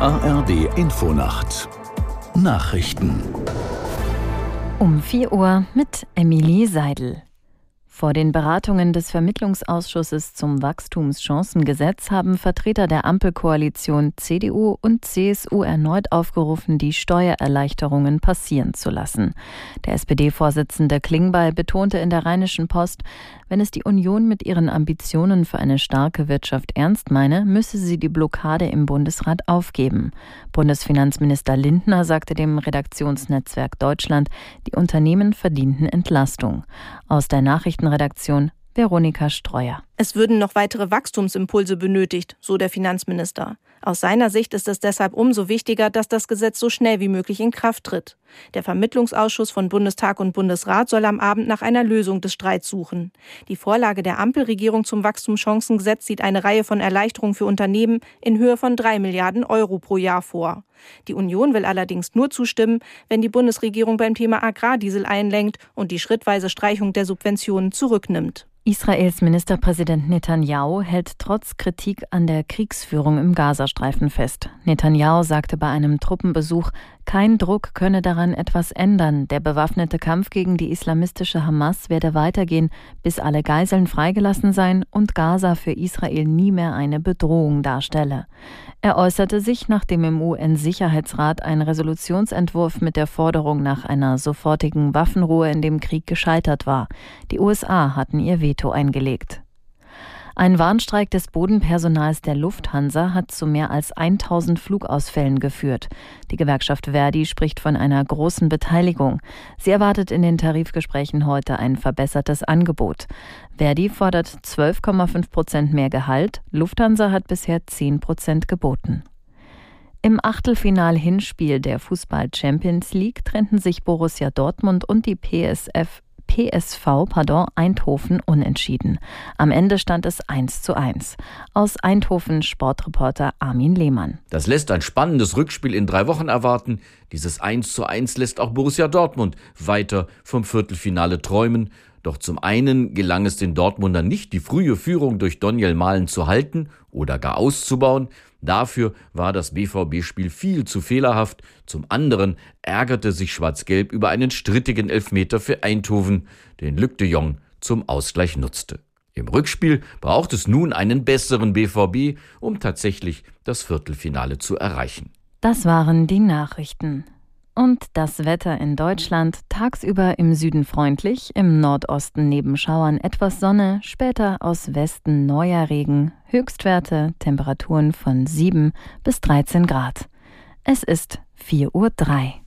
ARD Infonacht Nachrichten um 4 Uhr mit Emilie Seidel. Vor den Beratungen des Vermittlungsausschusses zum Wachstumschancengesetz haben Vertreter der Ampelkoalition CDU und CSU erneut aufgerufen, die Steuererleichterungen passieren zu lassen. Der SPD-Vorsitzende Klingbeil betonte in der Rheinischen Post, wenn es die Union mit ihren Ambitionen für eine starke Wirtschaft ernst meine, müsse sie die Blockade im Bundesrat aufgeben. Bundesfinanzminister Lindner sagte dem Redaktionsnetzwerk Deutschland, die Unternehmen verdienten Entlastung. Aus der Nachrichtenredaktion Veronika Streuer. Es würden noch weitere Wachstumsimpulse benötigt, so der Finanzminister. Aus seiner Sicht ist es deshalb umso wichtiger, dass das Gesetz so schnell wie möglich in Kraft tritt. Der Vermittlungsausschuss von Bundestag und Bundesrat soll am Abend nach einer Lösung des Streits suchen. Die Vorlage der Ampelregierung zum Wachstumschancengesetz sieht eine Reihe von Erleichterungen für Unternehmen in Höhe von drei Milliarden Euro pro Jahr vor. Die Union will allerdings nur zustimmen, wenn die Bundesregierung beim Thema Agrardiesel einlenkt und die schrittweise Streichung der Subventionen zurücknimmt. Israels Ministerpräsident Netanyahu hält trotz Kritik an der Kriegsführung im Gazastreifen fest. Netanyahu sagte bei einem Truppenbesuch, kein Druck könne daran etwas ändern. Der bewaffnete Kampf gegen die islamistische Hamas werde weitergehen, bis alle Geiseln freigelassen seien und Gaza für Israel nie mehr eine Bedrohung darstelle. Er äußerte sich, nachdem im UN-Sicherheitsrat ein Resolutionsentwurf mit der Forderung nach einer sofortigen Waffenruhe in dem Krieg gescheitert war. Die USA hatten ihr Veto eingelegt. Ein Warnstreik des Bodenpersonals der Lufthansa hat zu mehr als 1000 Flugausfällen geführt. Die Gewerkschaft Verdi spricht von einer großen Beteiligung. Sie erwartet in den Tarifgesprächen heute ein verbessertes Angebot. Verdi fordert 12,5 Prozent mehr Gehalt. Lufthansa hat bisher 10 Prozent geboten. Im Achtelfinal-Hinspiel der Fußball Champions League trennten sich Borussia Dortmund und die PSF PSV pardon, Eindhoven unentschieden. Am Ende stand es 1 zu 1. Aus Eindhoven Sportreporter Armin Lehmann. Das lässt ein spannendes Rückspiel in drei Wochen erwarten. Dieses 1 zu 1 lässt auch Borussia Dortmund weiter vom Viertelfinale träumen. Doch zum einen gelang es den Dortmundern nicht, die frühe Führung durch Daniel Mahlen zu halten oder gar auszubauen. Dafür war das BVB-Spiel viel zu fehlerhaft. Zum anderen ärgerte sich Schwarz-Gelb über einen strittigen Elfmeter für Eindhoven, den Luc de Jong zum Ausgleich nutzte. Im Rückspiel braucht es nun einen besseren BVB, um tatsächlich das Viertelfinale zu erreichen. Das waren die Nachrichten. Und das Wetter in Deutschland tagsüber im Süden freundlich, im Nordosten neben Schauern etwas Sonne, später aus Westen neuer Regen, Höchstwerte Temperaturen von 7 bis 13 Grad. Es ist 4.03 Uhr.